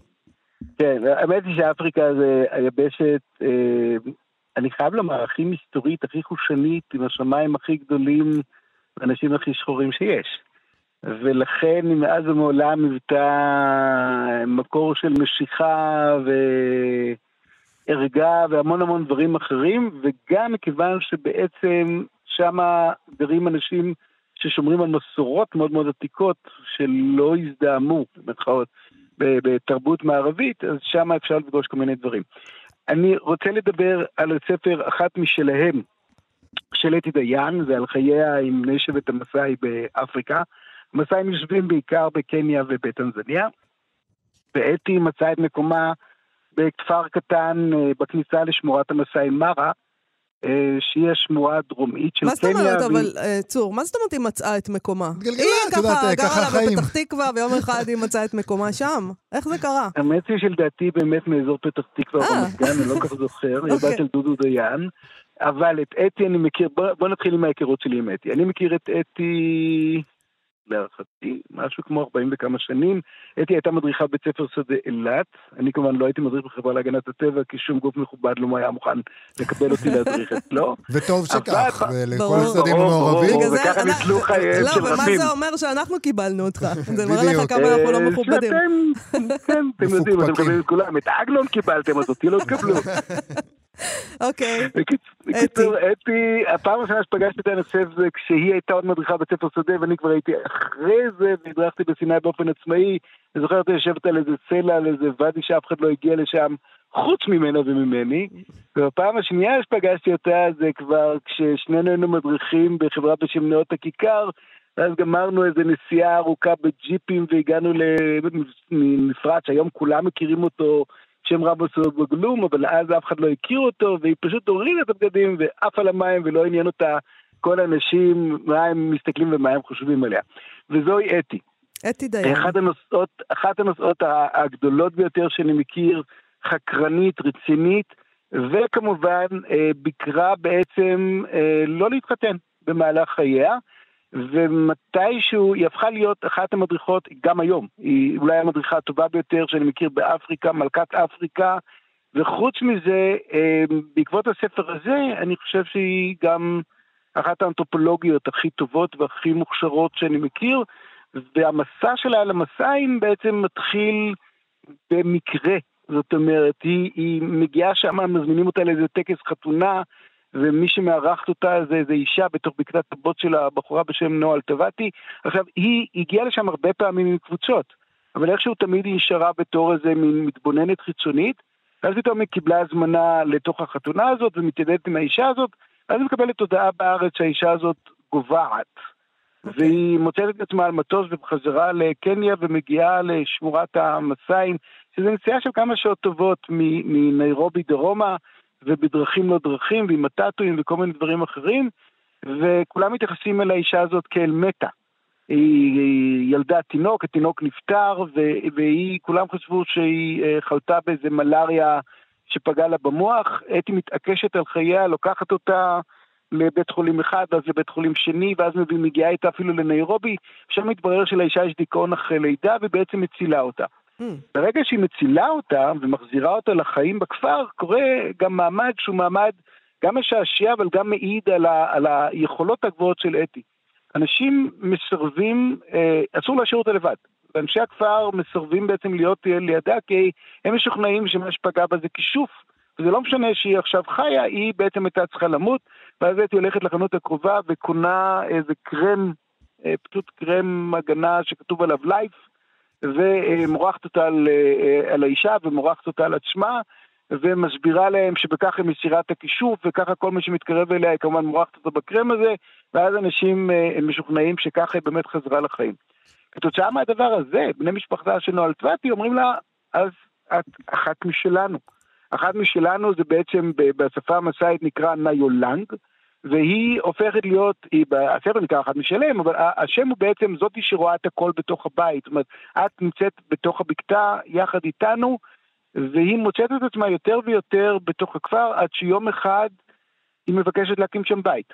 כן, האמת היא שאפריקה זה היבשת, אה, אני חייב לומר, הכי מסתורית, הכי חושנית, עם השמיים הכי גדולים, האנשים הכי שחורים שיש. ולכן מאז ומעולם היוותה מקור של משיכה וערגה והמון המון דברים אחרים, וגם מכיוון שבעצם שם גרים אנשים ששומרים על מסורות מאוד מאוד עתיקות שלא הזדהמו, במירכאות, בתרבות מערבית, אז שם אפשר לפגוש כל מיני דברים. אני רוצה לדבר על הספר אחת משלהם, של אתי דיין, זה על חייה עם בני שבט המסאי באפריקה. המסאים יושבים בעיקר בקניה ובטנזניה, ואתי מצאה את מקומה בכפר קטן אה, בכניסה לשמורת המסאי מרה, אה, שהיא השמורה הדרומית של מה זאת קניה. אומרת, אבל, אה, צור, מה זאת אומרת היא מצאה את מקומה? היא ככה גרה לה. בפתח תקווה, ויום אחד היא מצאה את מקומה שם? איך זה קרה? האמת היא שלדעתי באמת מאזור פתח תקווה אני לא כל כך זוכר, היא אוקיי. הבת של דודו דיין. אבל את אתי אני מכיר, בוא, בוא נתחיל עם ההיכרות שלי עם אתי. אני מכיר את אתי, להערכתי, משהו כמו 40 וכמה שנים. אתי הייתה מדריכה בית ספר שדה אילת. אני כמובן לא הייתי מדריך בחברה להגנת הטבע, כי שום גוף מכובד לא היה מוכן לקבל אותי להדריך אצלו. וטוב שכך, ולכל. הצדדים המעורבים. וככה לא, ניצלו חייהם לא, של ומה רבים. זה אומר שאנחנו קיבלנו אותך? זה מראה לך. כמה אנחנו לא אה, מכובדים. כן, אתם יודעים, אתם. מקבלים את כולם. את עגלון קיבלתם, אז אותי לא תקבלו. אוקיי. בקיצ- בקיצור, אתי, הפעם הראשונה שפגשתי אותה, אני חושב, זה כשהיא הייתה עוד מדריכה בית ספר שדה, ואני כבר הייתי אחרי זה, והדרכתי בסיני באופן עצמאי. אני זוכר אותה יושבת על איזה סלע, על איזה ואדי שאף אחד לא הגיע לשם, חוץ ממנה וממני. ובפעם השנייה שפגשתי אותה, זה כבר כששנינו היינו מדריכים בחברה בשם נאות הכיכר, ואז גמרנו איזה נסיעה ארוכה בג'יפים והגענו למפרץ שהיום כולם מכירים אותו שם רבוס בגלום, אבל אז אף אחד לא הכיר אותו, והיא פשוט הורידה את הבגדים ועף על המים ולא עניין אותה כל האנשים, מה הם מסתכלים ומה הם חושבים עליה. וזוהי אתי. אתי דיין. אחת הנושאות, אחת הנושאות ה- הגדולות ביותר שאני מכיר, חקרנית, רצינית, וכמובן אה, ביקרה בעצם אה, לא להתחתן במהלך חייה, ומתישהו היא הפכה להיות אחת המדריכות, גם היום, היא אולי המדריכה הטובה ביותר שאני מכיר באפריקה, מלכת אפריקה, וחוץ מזה, אה, בעקבות הספר הזה, אני חושב שהיא גם אחת האנתרופולוגיות הכי טובות והכי מוכשרות שאני מכיר, והמסע שלה למסעים בעצם מתחיל במקרה. זאת אומרת, היא, היא מגיעה שם, מזמינים אותה לאיזה טקס חתונה, ומי שמארחת אותה זה איזה אישה בתוך בקתת הבוט של הבחורה בשם נועה אלטבתי. עכשיו, היא הגיעה לשם הרבה פעמים עם קבוצות, אבל איכשהו תמיד היא נשארה בתור איזה מין מתבוננת חיצונית, ואז פתאום היא קיבלה הזמנה לתוך החתונה הזאת ומתיידדת עם האישה הזאת, ואז היא מקבלת הודעה בארץ שהאישה הזאת גוועת. והיא מוצאת את עצמה על מטוס ובחזרה לקניה ומגיעה לשמורת המסיים, שזו נסיעה של כמה שעות טובות מניירובי דרומה, ובדרכים לא דרכים, ועם מטאטואים וכל מיני דברים אחרים, וכולם מתייחסים אל האישה הזאת כאל מתה. היא, היא ילדה תינוק, התינוק נפטר, והיא, כולם חשבו שהיא אה, חלתה באיזה מלאריה שפגעה לה במוח. אתי מתעקשת על חייה, לוקחת אותה לבית חולים אחד, ואז לבית חולים שני, ואז מגיעה איתה אפילו לניירובי, שם מתברר שלאישה יש דיכאון אחרי לידה, והיא בעצם מצילה אותה. Hmm. ברגע שהיא מצילה אותה ומחזירה אותה לחיים בכפר, קורה גם מעמד שהוא מעמד גם משעשע, אבל גם מעיד על, ה, על היכולות הגבוהות של אתי. אנשים מסרבים, אה, אסור להשאיר אותה לבד. ואנשי הכפר מסרבים בעצם להיות לידה, כי הם משוכנעים שמה שפגע בה זה כישוף. וזה לא משנה שהיא עכשיו חיה, היא בעצם הייתה צריכה למות, ואז הייתי הולכת לחנות הקרובה וקונה איזה קרם, אה, פשוט קרם הגנה שכתוב עליו לייף, ומורחת אותה על, אה, על האישה ומורחת אותה על עצמה, ומסבירה להם שבכך היא מסירה את הכישוף, וככה כל מי שמתקרב אליה היא כמובן מורחת אותה בקרם הזה, ואז אנשים אה, משוכנעים שככה היא באמת חזרה לחיים. כתוצאה מהדבר הזה, בני משפחתה של נוהל טבעתי אומרים לה, אז את אחת משלנו. אחת משלנו זה בעצם בשפה המסאית נקרא ניולנג, והיא הופכת להיות, היא, הספר נקרא אחת משלם, אבל השם הוא בעצם זאתי שרואה את הכל בתוך הבית. זאת אומרת, את נמצאת בתוך הבקתה יחד איתנו, והיא מוצאת את עצמה יותר ויותר בתוך הכפר, עד שיום אחד היא מבקשת להקים שם בית.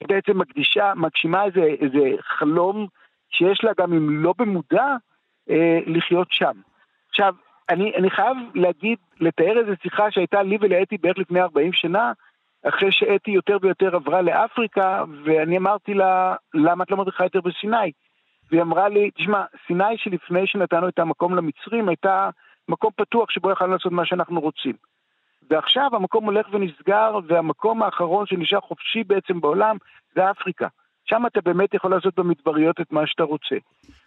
היא בעצם מקדישה, מגשימה איזה, איזה חלום שיש לה גם אם לא במודע, אה, לחיות שם. עכשיו, אני, אני חייב להגיד, לתאר איזו שיחה שהייתה לי ולאתי בערך לפני 40 שנה, אחרי שאתי יותר ויותר עברה לאפריקה, ואני אמרתי לה, למה את לא מדריכה יותר בסיני? והיא אמרה לי, תשמע, סיני שלפני שנתנו את המקום למצרים, הייתה מקום פתוח שבו יכולנו לעשות מה שאנחנו רוצים. ועכשיו המקום הולך ונסגר, והמקום האחרון שנשאר חופשי בעצם בעולם זה אפריקה. שם אתה באמת יכול לעשות במדבריות את מה שאתה רוצה.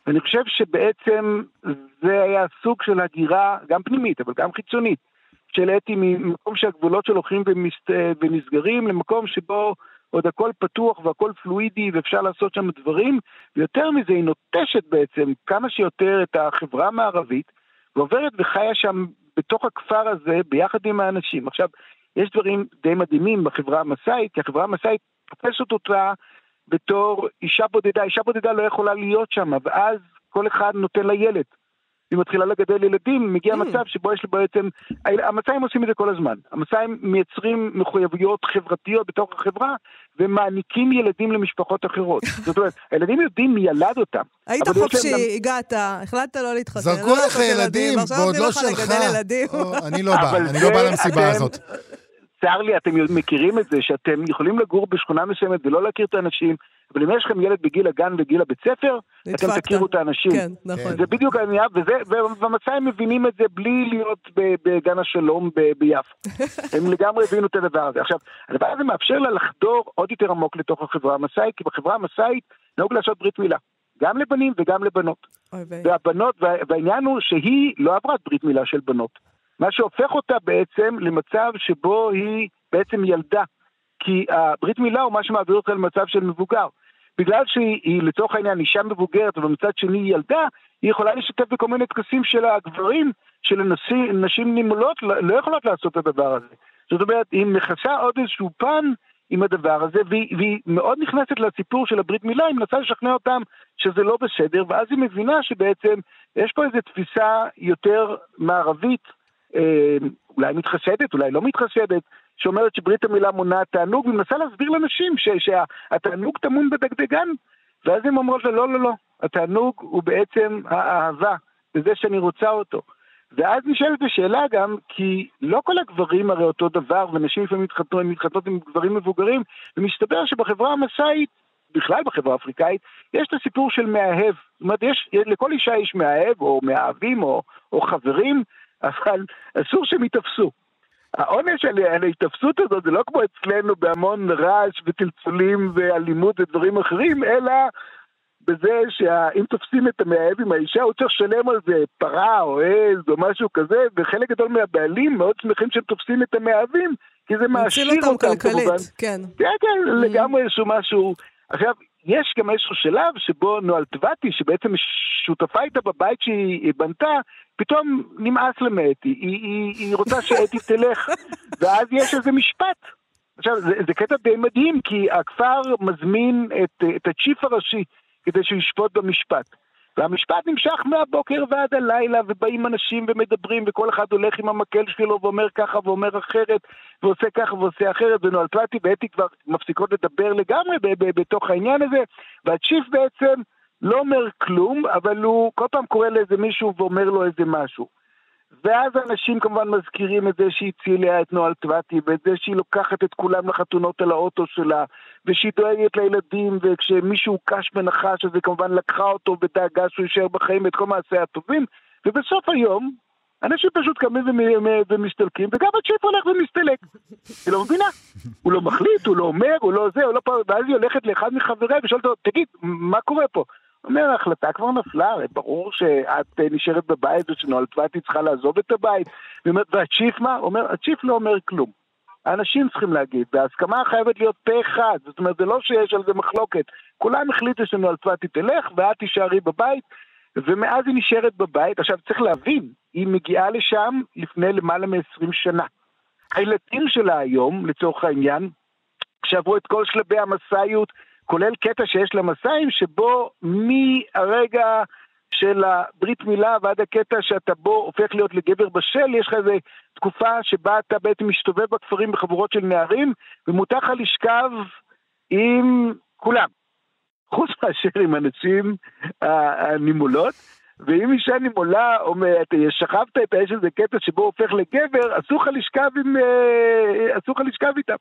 ואני חושב שבעצם זה היה סוג של הגירה, גם פנימית, אבל גם חיצונית, של אתי ממקום שהגבולות שלו הולכים ונסגרים, למקום שבו עוד הכל פתוח והכל פלואידי ואפשר לעשות שם דברים, ויותר מזה היא נוטשת בעצם כמה שיותר את החברה המערבית, ועוברת וחיה שם בתוך הכפר הזה ביחד עם האנשים. עכשיו, יש דברים די מדהימים בחברה המסאית, כי החברה המסאית תופסת אותה בתור אישה בודדה, אישה בודדה לא יכולה להיות שם, ואז כל אחד נותן לה ילד. היא מתחילה לגדל ילדים, מגיע mm. מצב שבו יש בעצם, המצאים עושים את זה כל הזמן. המצאים מייצרים מחויבויות חברתיות בתוך החברה, ומעניקים ילדים למשפחות אחרות. זאת אומרת, הילדים יודעים מי ילד אותם. היית חופשי, גם... הגעת, החלטת לא להתחתן. זרקו לא לך ילדים, ועוד לא שלך. אני לא בא, אני לא בא למסיבה הזאת. צר לי, אתם מכירים את זה, שאתם יכולים לגור בשכונה מסוימת ולא להכיר את האנשים, אבל אם יש לכם ילד בגיל הגן וגיל הבית ספר, אתם תכירו את האנשים. כן, נכון. זה בדיוק העניין, ובמצע הם מבינים את זה בלי להיות בגן השלום ביפו. הם לגמרי הבינו את הדבר הזה. עכשיו, הדבר הזה מאפשר לה לחדור עוד יותר עמוק לתוך החברה המסאית, כי בחברה המסאית נהוג לעשות ברית מילה. גם לבנים וגם לבנות. והבנות, והעניין הוא שהיא לא עברה ברית מילה של בנות. מה שהופך אותה בעצם למצב שבו היא בעצם ילדה. כי הברית מילה הוא מה שמעביר אותה למצב של מבוגר. בגלל שהיא לצורך העניין אישה מבוגרת, אבל מצד שני היא ילדה, היא יכולה להשתתף בכל מיני טקסים של הגברים, של נשים נימולות, לא, לא יכולות לעשות את הדבר הזה. זאת אומרת, היא מכסה עוד איזשהו פן עם הדבר הזה, והיא, והיא מאוד נכנסת לסיפור של הברית מילה, היא מנסה לשכנע אותם שזה לא בסדר, ואז היא מבינה שבעצם יש פה איזו תפיסה יותר מערבית, אולי מתחשדת, אולי לא מתחשדת, שאומרת שברית המילה מונעת תענוג, והיא מנסה להסביר לאנשים שהתענוג טמון בדגדגן, ואז הם אומרות לו, לא, לא, לא, התענוג הוא בעצם האהבה, וזה שאני רוצה אותו. ואז נשאלת השאלה גם, כי לא כל הגברים הרי אותו דבר, ונשים לפעמים מתחתנות, מתחתנות עם גברים מבוגרים, ומסתבר שבחברה המסאית, בכלל בחברה האפריקאית, יש את הסיפור של מאהב. זאת אומרת, יש, לכל אישה יש מאהב, או מאהבים, או, או חברים, אבל אסור שהם ייתפסו. העונש על ההתאפסות הזאת זה לא כמו אצלנו בהמון רעש וצלצולים ואלימות ודברים אחרים, אלא בזה שאם תופסים את המאהב עם האישה, הוא צריך לשלם על זה פרה או עז או משהו כזה, וחלק גדול מהבעלים מאוד שמחים שהם תופסים את המאהבים, כי זה מעשיר אותם, אותם כלכלית, כן. כן, כן, mm. לגמרי איזשהו משהו. עכשיו, יש גם איזשהו שלב שבו נוהל טבעתי, שבעצם שותפה איתה בבית שהיא בנתה, פתאום נמאס למאתי, היא, היא, היא רוצה שאתי תלך, ואז יש איזה משפט. עכשיו, זה, זה קטע די מדהים, כי הכפר מזמין את, את הצ'יף הראשי כדי שהוא ישפוט במשפט. והמשפט נמשך מהבוקר ועד הלילה, ובאים אנשים ומדברים, וכל אחד הולך עם המקל שלו ואומר ככה ואומר אחרת, ועושה ככה ועושה אחרת, ונוהל פלטי ואתי כבר מפסיקות לדבר לגמרי בתוך העניין הזה, והצ'יף בעצם לא אומר כלום, אבל הוא כל פעם קורא לאיזה מישהו ואומר לו איזה משהו. ואז אנשים כמובן מזכירים את זה שהיא הצילה את נוהל טבעתי, ואת זה שהיא לוקחת את כולם לחתונות על האוטו שלה, ושהיא דואגת לילדים, וכשמישהו קש ונחש, אז היא כמובן לקחה אותו ודאגה שהוא יישאר בחיים את כל מעשיה הטובים, ובסוף היום, אנשים פשוט קמים ומסתלקים, וגם הצ'יפ הולך ומסתלק. היא לא מבינה. הוא לא מחליט, הוא לא אומר, הוא לא זה, הוא לא פעם, ואז היא הולכת לאחד מחבריה ושואלת אותו, תגיד, מה קורה פה? אומר, ההחלטה כבר נפלה, הרי ברור שאת אה, נשארת בבית ושנולדבתי צריכה לעזוב את הבית. והצ'יף מה? אומר, הצ'יף לא אומר כלום. האנשים צריכים להגיד, וההסכמה חייבת להיות פה אחד, זאת אומרת, זה לא שיש על זה מחלוקת. כולם החליטו שנולדבתי תלך ואת תישארי בבית, ומאז היא נשארת בבית. עכשיו, צריך להבין, היא מגיעה לשם לפני למעלה מ-20 שנה. הילדים שלה היום, לצורך העניין, שעברו את כל שלבי המסאיות, כולל קטע שיש למסעים, שבו מהרגע של הברית מילה ועד הקטע שאתה בו הופך להיות לגבר בשל, יש לך איזו תקופה שבה אתה בעצם מסתובב בכפרים בחבורות של נערים, ומותר לך לשכב עם כולם, חוץ מאשר עם אנשים הנימולות. ואם אישה נימולה אומרת, שכבת את האש הזה קטע שבו הופך לגבר, אסור לך לשכב איתם.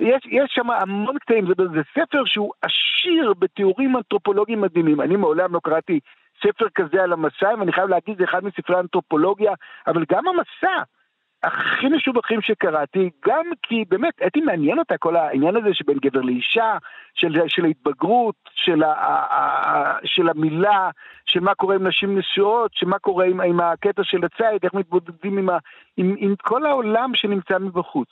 יש, יש שם המון קטעים, זה, זה ספר שהוא עשיר בתיאורים אנתרופולוגיים מדהימים. אני מעולם לא קראתי ספר כזה על המסע, ואני חייב להגיד, זה אחד מספרי האנתרופולוגיה, אבל גם המסע הכי משובחים שקראתי, גם כי באמת, הייתי מעניין אותה כל העניין הזה שבין גבר לאישה, של, של ההתבגרות, של, ה, ה, של המילה, של מה קורה עם נשים נשואות, שמה קורה עם, עם הקטע של הציד, איך מתמודדים עם, ה, עם, עם כל העולם שנמצא מבחוץ.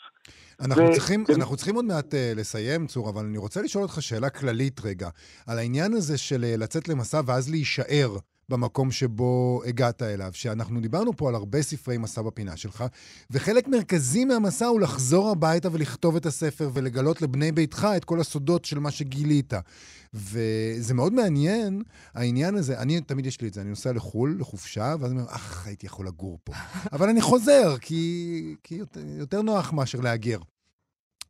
אנחנו, ו... צריכים, אנחנו צריכים עוד מעט uh, לסיים, צור, אבל אני רוצה לשאול אותך שאלה כללית רגע, על העניין הזה של uh, לצאת למסע ואז להישאר. במקום שבו הגעת אליו, שאנחנו דיברנו פה על הרבה ספרי מסע בפינה שלך, וחלק מרכזי מהמסע הוא לחזור הביתה ולכתוב את הספר ולגלות לבני ביתך את כל הסודות של מה שגילית. וזה מאוד מעניין, העניין הזה, אני, תמיד יש לי את זה, אני נוסע לחו"ל, לחופשה, ואז אני אומר, אך, הייתי יכול לגור פה. אבל אני חוזר, כי, כי יותר, יותר נוח מאשר להגר.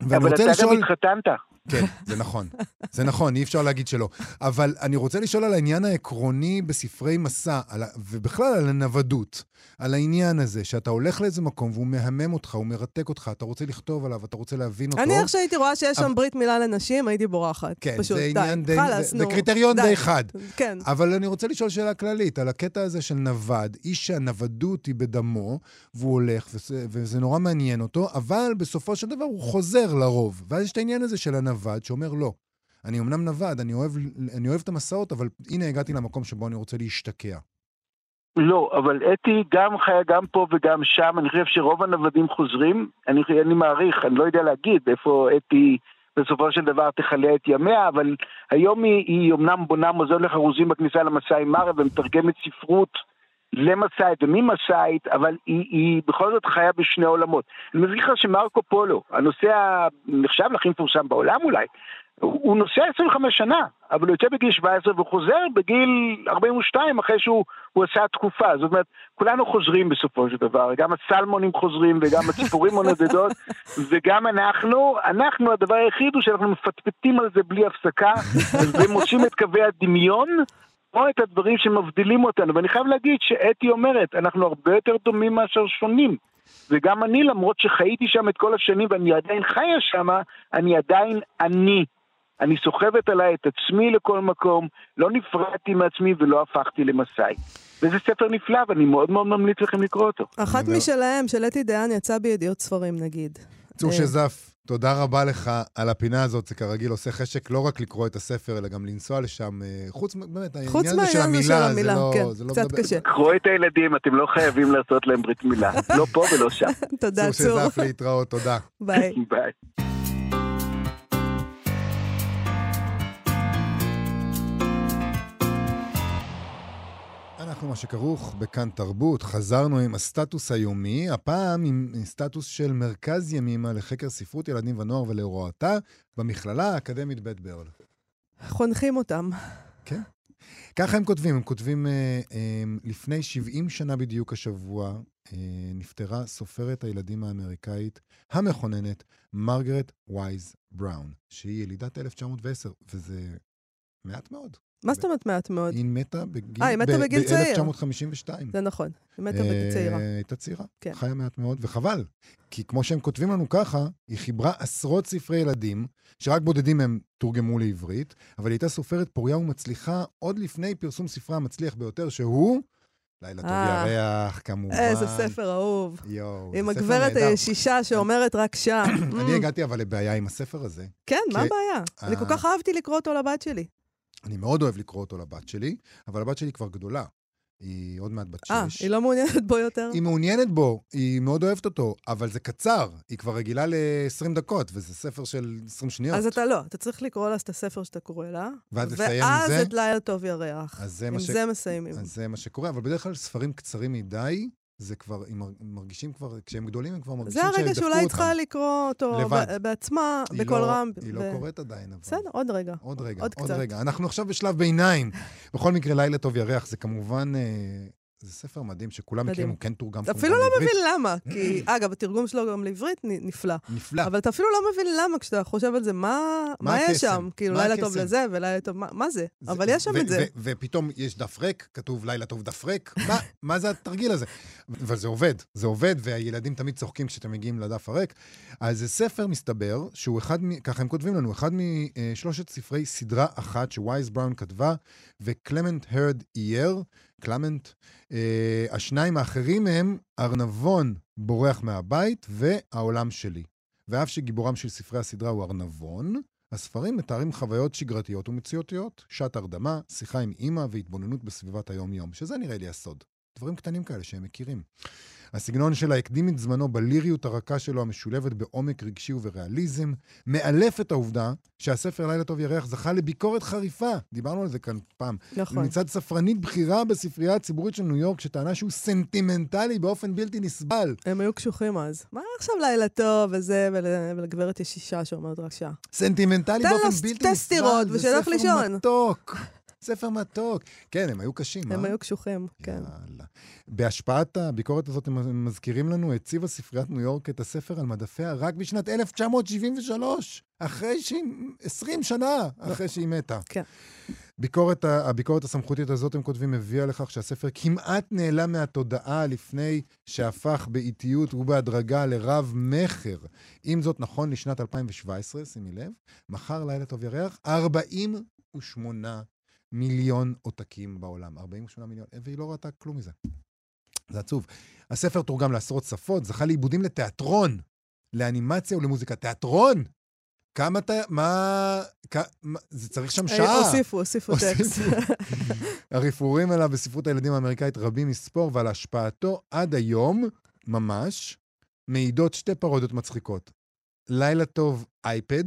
אבל אתה. גם התחתנת. כן, זה נכון. זה נכון, אי אפשר להגיד שלא. אבל אני רוצה לשאול על העניין העקרוני בספרי מסע, על, ובכלל על הנוודות. על העניין הזה, שאתה הולך לאיזה מקום והוא מהמם אותך, הוא מרתק אותך, אתה רוצה לכתוב עליו, אתה רוצה להבין אותו. אני איך שהייתי רואה שיש שם ברית מילה לנשים, הייתי בורחת. כן, פשוט, זה עניין די, חלאס, זה, זה קריטריון די, די חד. כן. אבל אני רוצה לשאול שאלה כללית, על הקטע הזה של נווד, איש שהנוודות היא בדמו, והוא הולך, וזה, וזה נורא מעניין אותו, אבל בסופו של דבר הוא חוזר לרוב. ואז יש את העניין הזה של הנווד, שאומר לא. אני אמנם נווד, אני אוהב, אני אוהב את המסעות, אבל הנה הגעתי למקום שבו אני רוצה להשתקע. לא, אבל אתי גם חיה גם פה וגם שם, אני חושב שרוב הנוודים חוזרים, אני, אני מעריך, אני לא יודע להגיד איפה אתי בסופו של דבר תכלה את ימיה, אבל היום היא, היא אמנם בונה מוזיאון לחרוזים בכניסה למסע מרה ומתרגמת ספרות למסעית וממסעית, אבל היא, היא בכל זאת חיה בשני עולמות. אני מזכיר לך שמרקו פולו, הנושא הנחשב לכי מפורסם בעולם אולי, הוא נוסע 25 שנה, אבל הוא יוצא בגיל 17 וחוזר בגיל 42 אחרי שהוא עשה תקופה. זאת אומרת, כולנו חוזרים בסופו של דבר, גם הסלמונים חוזרים וגם הציפורים הנודדות, וגם אנחנו, אנחנו הדבר היחיד הוא שאנחנו מפטפטים על זה בלי הפסקה, ומוצאים את קווי הדמיון. או את הדברים שמבדילים אותנו, ואני חייב להגיד שאתי אומרת, אנחנו הרבה יותר דומים מאשר שונים. וגם אני, למרות שחייתי שם את כל השנים ואני עדיין חיה שם, אני עדיין אני. אני סוחבת עליי את עצמי לכל מקום, לא נפרדתי מעצמי ולא הפכתי למסאי. וזה ספר נפלא, ואני מאוד מאוד ממליץ לכם לקרוא אותו. אחת משלהם, של אתי דיין, יצא בידיעות ספרים, נגיד. צור אה, שזף, תודה רבה לך על הפינה הזאת. זה כרגיל עושה חשק לא רק לקרוא את הספר, אלא גם לנסוע לשם. אה, חוץ, באמת, העניין הזה של המילה, זה לא... כן, זה לא קצת מדבר... קשה. קחו את הילדים, אתם לא חייבים לעשות להם ברית מילה. לא פה ולא שם. תודה, צור. צור שזף להתראות, תודה. ביי. ביי. אנחנו מה שכרוך בכאן תרבות, חזרנו עם הסטטוס היומי, הפעם עם סטטוס של מרכז ימימה לחקר ספרות ילדים ונוער ולהוראתה במכללה האקדמית בית ברל. חונכים אותם. כן. ככה הם כותבים, הם כותבים, אה, אה, לפני 70 שנה בדיוק השבוע, אה, נפטרה סופרת הילדים האמריקאית המכוננת, מרגרט וייז בראון, שהיא ילידת 1910, וזה מעט מאוד. מה זאת אומרת מעט מאוד? היא מתה בגיל... אה, היא מתה בגיל צעיר. ב-1952. זה נכון, היא מתה בגיל צעירה. הייתה צעירה, כן. חיה מעט מאוד, וחבל. כי כמו שהם כותבים לנו ככה, היא חיברה עשרות ספרי ילדים, שרק בודדים מהם תורגמו לעברית, אבל היא הייתה סופרת פוריה ומצליחה עוד לפני פרסום ספרה המצליח ביותר, שהוא... לילה טוב אה. ירח, כמובן. איזה ספר אהוב. יואו, עם הגברת. הישישה שאומרת רק שם. אני הגעתי אבל לבעיה עם הספר הזה. כן, מה הבעיה? אני כל אה. כך אהבתי לקרוא אותו לבת שלי. אני מאוד אוהב לקרוא אותו לבת שלי, אבל הבת שלי כבר גדולה. היא עוד מעט בת אה, שש. היא לא מעוניינת בו יותר? היא מעוניינת בו, היא מאוד אוהבת אותו, אבל זה קצר. היא כבר רגילה ל-20 דקות, וזה ספר של 20 שניות. אז אתה לא, אתה צריך לקרוא לה את הספר שאתה קורא לה. ואז לסיים עם ואז זה? את לילה טוב ירח. אז זה עם ש- זה מסיימים. אז זה מה שקורה, אבל בדרך כלל ספרים קצרים מדי, זה כבר, הם מר- מרגישים כבר, כשהם גדולים הם כבר מרגישים זה שדפקו הרגע אותם. שאולי היא צריכה לקרוא אותו לבד. בעצמה, בקול לא- רם. היא ו- לא קוראת עדיין, אבל. בסדר, עוד רגע. עוד רגע, עוד עוד קצת. רגע. אנחנו עכשיו בשלב ביניים. בכל מקרה, לילה טוב ירח זה כמובן, אה, זה ספר מדהים שכולם מכירים, מדהים. הוא כן תורגם. אתה כמובן אפילו לא לעברית. מבין למה, כי, אגב, התרגום שלו גם לעברית נפלא. נפלא. אבל אתה אפילו לא מבין למה כשאתה חושב על זה, מה מה מה יש? שם? כאילו, לילה טוב? לזה ולילה טוב, מה- מה זה? זה- אבל יש שם את זה. ופתאום יש דף ריק, כתוב לילה טוב דף ריק. מה- מה זה התרגיל הזה? אבל זה עובד, זה עובד, והילדים תמיד צוחקים כשאתם מגיעים לדף הריק. אז זה ספר, מסתבר, שהוא אחד, מ- ככה הם כותבים לנו, אחד משלושת ספרי סדרה אחת שווייז בראון כתבה, וקלמנט הרד אייר, קלמנט. אה, השניים האחרים הם ארנבון בורח מהבית והעולם שלי. ואף שגיבורם של ספרי הסדרה הוא ארנבון, הספרים מתארים חוויות שגרתיות ומציאותיות, שעת הרדמה, שיחה עם אימא והתבוננות בסביבת היום-יום, שזה נראה לי הסוד. דברים קטנים כאלה שהם מכירים. הסגנון שלה הקדים את זמנו בליריות הרכה שלו המשולבת בעומק רגשי ובריאליזם, מאלף את העובדה שהספר לילה טוב ירח זכה לביקורת חריפה, דיברנו על זה כאן פעם, נכון. מצד ספרנית בכירה בספרייה הציבורית של ניו יורק, שטענה שהוא סנטימנטלי באופן בלתי נסבל. הם היו קשוחים אז. מה עכשיו לילה טוב וזה, ול- ולגברת יש אישה שאומרת רק שעה. סנטימנטלי באופן בלתי נסבל. זה ספר. מתוק. ספר מתוק. כן, הם היו קשים, הם אה? היו קשוחים, כן. יאללה. בהשפעת הביקורת הזאת, הם מזכירים לנו, הציבה ספריית ניו יורק את הספר על מדפיה רק בשנת 1973, אחרי שהיא, 20 שנה אחרי שהיא מתה. כן. ביקורת, הביקורת הסמכותית הזאת, הם כותבים, הביאה לכך שהספר כמעט נעלם מהתודעה לפני שהפך באיטיות ובהדרגה לרב-מכר. אם זאת נכון לשנת 2017, שימי לב, מכר לילה טוב ירח 48 מיליון עותקים בעולם. 48 מיליון, והיא לא ראתה כלום מזה. זה עצוב. הספר תורגם לעשרות שפות, זכה לעיבודים לתיאטרון, לאנימציה ולמוזיקה. תיאטרון! כמה אתה... מה... כ... מה... זה צריך שם אה, שעה. הוסיפו, הוסיפו טקסט. הרפרורים עליו בספרות הילדים האמריקאית רבים מספור, ועל השפעתו עד היום, ממש, מעידות שתי פרודיות מצחיקות. לילה טוב אייפד,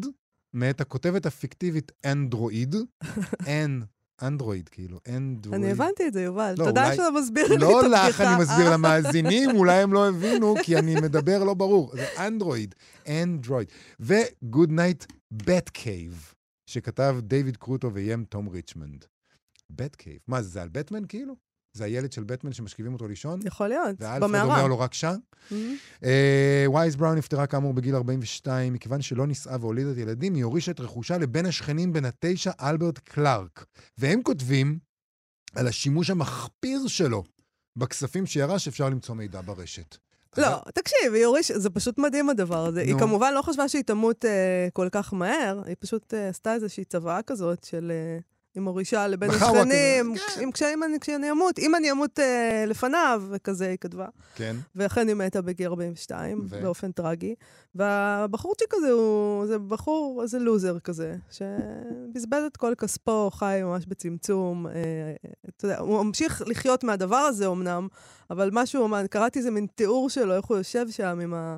מאת הכותבת הפיקטיבית אנדרואיד, אן, אנדרואיד, כאילו, אנדרואיד. אני הבנתי את זה, יובל. לא, תודה אולי- שאתה מסביר לי את לא הבדיחה. לך אני מסביר למאזינים, אולי הם לא הבינו, כי אני מדבר לא ברור. זה אנדרואיד, אנדרואיד. ו-Good Night Bat Cave, שכתב דיוויד קרוטו ואיים תום ריצ'מנד. Bat Cave. מה זה על בטמן כאילו? זה הילד של בטמן שמשכיבים אותו לישון? יכול להיות, ואלפרד אומר במערה. לו רק שעה? מהמם. אה, וייז בראון נפטרה כאמור בגיל 42, מכיוון שלא נישאה והולידת ילדים, היא הורישה את רכושה לבן השכנים בן התשע, אלברט קלארק. והם כותבים על השימוש המחפיר שלו בכספים שירש, אפשר למצוא מידע ברשת. לא, תקשיב, היא הוריש, זה פשוט מדהים הדבר הזה. היא. כמובן לא חשבה שהיא תמות אה, כל כך מהר, היא פשוט אה, עשתה איזושהי צוואה כזאת של... היא מורישה בחאווה השכנים, כזה, כן. עם קשיים אני- כשאני אמות, אם אני אמות אה, לפניו, וכזה היא כתבה. כן. ואכן היא מתה בגיל 42, ו? באופן טרגי. והבחורצ'יק הזה הוא, זה בחור, איזה לוזר כזה, שבזבז את כל כספו, חי ממש בצמצום. אה, אתה יודע, הוא ממשיך לחיות מהדבר הזה אמנם, אבל משהו, קראתי איזה מין תיאור שלו, איך הוא יושב שם עם ה...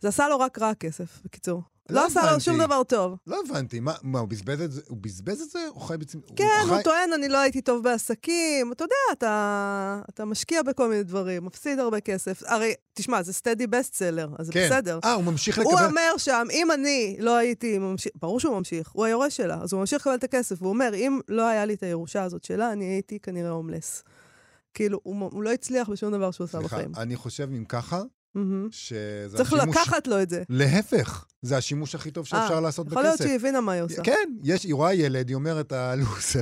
זה עשה לו רק רע כסף, בקיצור. לא עשה לו. שום דבר טוב. לא הבנתי, מה, מה, הוא בזבז את זה? הוא בזבז את זה? או חי בצמצום? כן, הוא טוען, אני לא הייתי טוב בעסקים. אתה יודע, אתה, אתה משקיע בכל מיני דברים, מפסיד הרבה כסף. הרי, תשמע, זה steady best seller, אז זה כן. בסדר. אה, הוא ממשיך הוא לקבל... אומר שם, אם אני לא הייתי ממשיך, ברור שהוא ממשיך, הוא היורש שלה, אז הוא ממשיך לקבל את הכסף, והוא אומר, אם לא היה לי את הירושה הזאת שלה, אני הייתי כנראה הומלס. כאילו, הוא, הוא לא הצליח בשום דבר שהוא עשה סליחה, בחיים. אני חושב אם ככה, מהמם. שזה צריך השימוש- לקחת לו את זה. להפך, זה השימוש הכי טוב שאפשר אה, לעשות בכסף. יכול להיות שהיא הבינה מה היא עושה. כן, יש, היא רואה ילד, היא אומרת, הלוסר,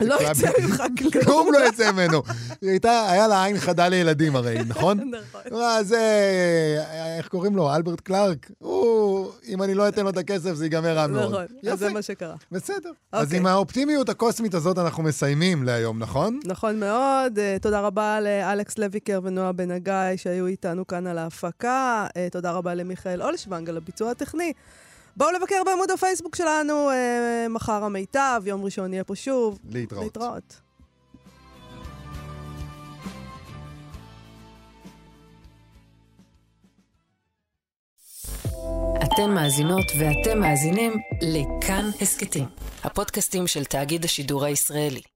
לא. יצא ממך כלום. כלום לא יצא ממנו. היא הייתה, היה לה עין חדה לילדים הרי, נכון? נכון. זה, איך קוראים לו? אלברט קלארק? הוא, אם אני לא אתן לו את הכסף, זה ייגמר רע מאוד. נכון, אז זה מה שקרה. בסדר. אז אוקיי. עם האופטימיות הקוסמית הזאת אנחנו מסיימים להיום, נכון? נכון מאוד. אה, תודה רבה לאלכס לויקר ונועה בן הגיא שהיו איתנו כאן על ההפקה. אה, תודה רבה למיכאל אולשוונג על הביצוע הטכני. בואו לבקר בעמוד הפייסבוק שלנו, אה, מחר המיטב, יום ראשון נהיה פה שוב. להתראות. להתראות. אתן מאזינות ואתם מאזינים לכאן הסכתים, הפודקאסטים של תאגיד השידור הישראלי.